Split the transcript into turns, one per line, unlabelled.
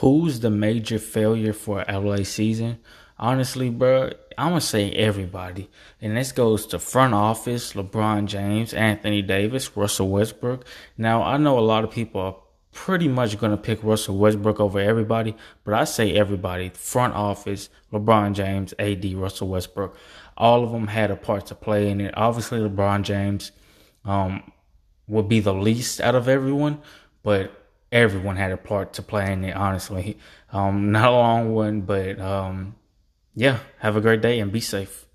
Who's the major failure for LA season? Honestly, bro, I'm gonna say everybody, and this goes to front office: LeBron James, Anthony Davis, Russell Westbrook. Now, I know a lot of people are pretty much gonna pick Russell Westbrook over everybody, but I say everybody: front office, LeBron James, AD, Russell Westbrook. All of them had a part to play in it. Obviously, LeBron James um, would be the least out of everyone, but everyone had a part to play in it, honestly. Um, not a long one, but um, yeah, have a great day and be safe.